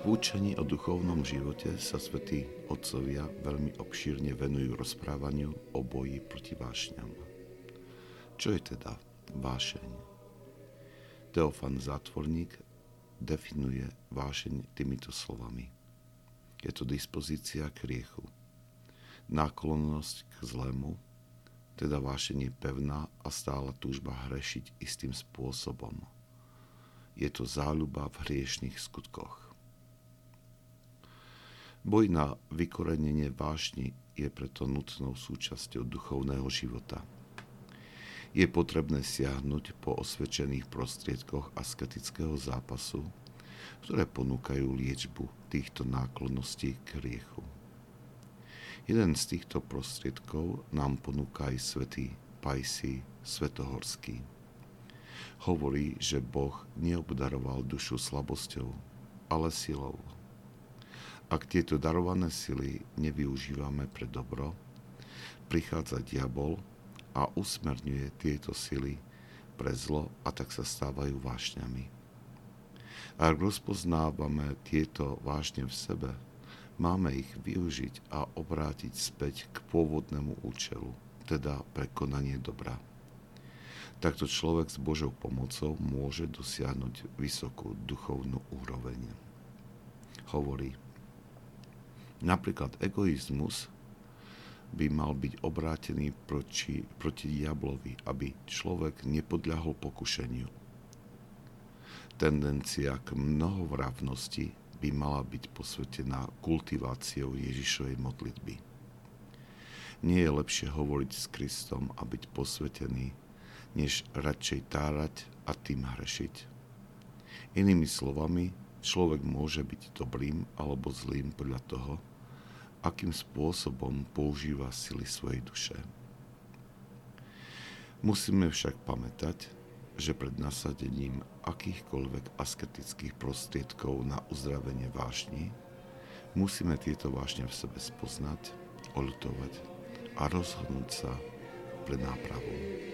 V učení o duchovnom živote sa svätí otcovia veľmi obšírne venujú rozprávaniu o boji proti vášňam. Čo je teda vášeň? Teofan Zátvorník definuje vášeň týmito slovami. Je to dispozícia k riechu, náklonnosť k zlému, teda vášeň je pevná a stála túžba hrešiť istým spôsobom. Je to záľuba v hriešných skutkoch. Boj na vykorenenie vášni je preto nutnou súčasťou duchovného života. Je potrebné siahnuť po osvedčených prostriedkoch asketického zápasu, ktoré ponúkajú liečbu týchto náklonností k riechu. Jeden z týchto prostriedkov nám ponúka aj svätý Pajsi Svetohorský. Hovorí, že Boh neobdaroval dušu slabosťou, ale silou ak tieto darované sily nevyužívame pre dobro, prichádza diabol a usmerňuje tieto sily pre zlo a tak sa stávajú vášňami. Ak rozpoznávame tieto vášne v sebe, máme ich využiť a obrátiť späť k pôvodnému účelu, teda prekonanie dobra. Takto človek s Božou pomocou môže dosiahnuť vysokú duchovnú úroveň. Hovorí, Napríklad egoizmus by mal byť obrátený proti, proti diablovi, aby človek nepodľahol pokušeniu. Tendencia k mnohovravnosti by mala byť posvetená kultiváciou Ježišovej modlitby. Nie je lepšie hovoriť s Kristom a byť posvetený, než radšej tárať a tým hrešiť. Inými slovami, človek môže byť dobrým alebo zlým podľa toho, akým spôsobom používa sily svojej duše. Musíme však pamätať, že pred nasadením akýchkoľvek asketických prostriedkov na uzdravenie vášni musíme tieto vášne v sebe spoznať, olutovať a rozhodnúť sa pre nápravu.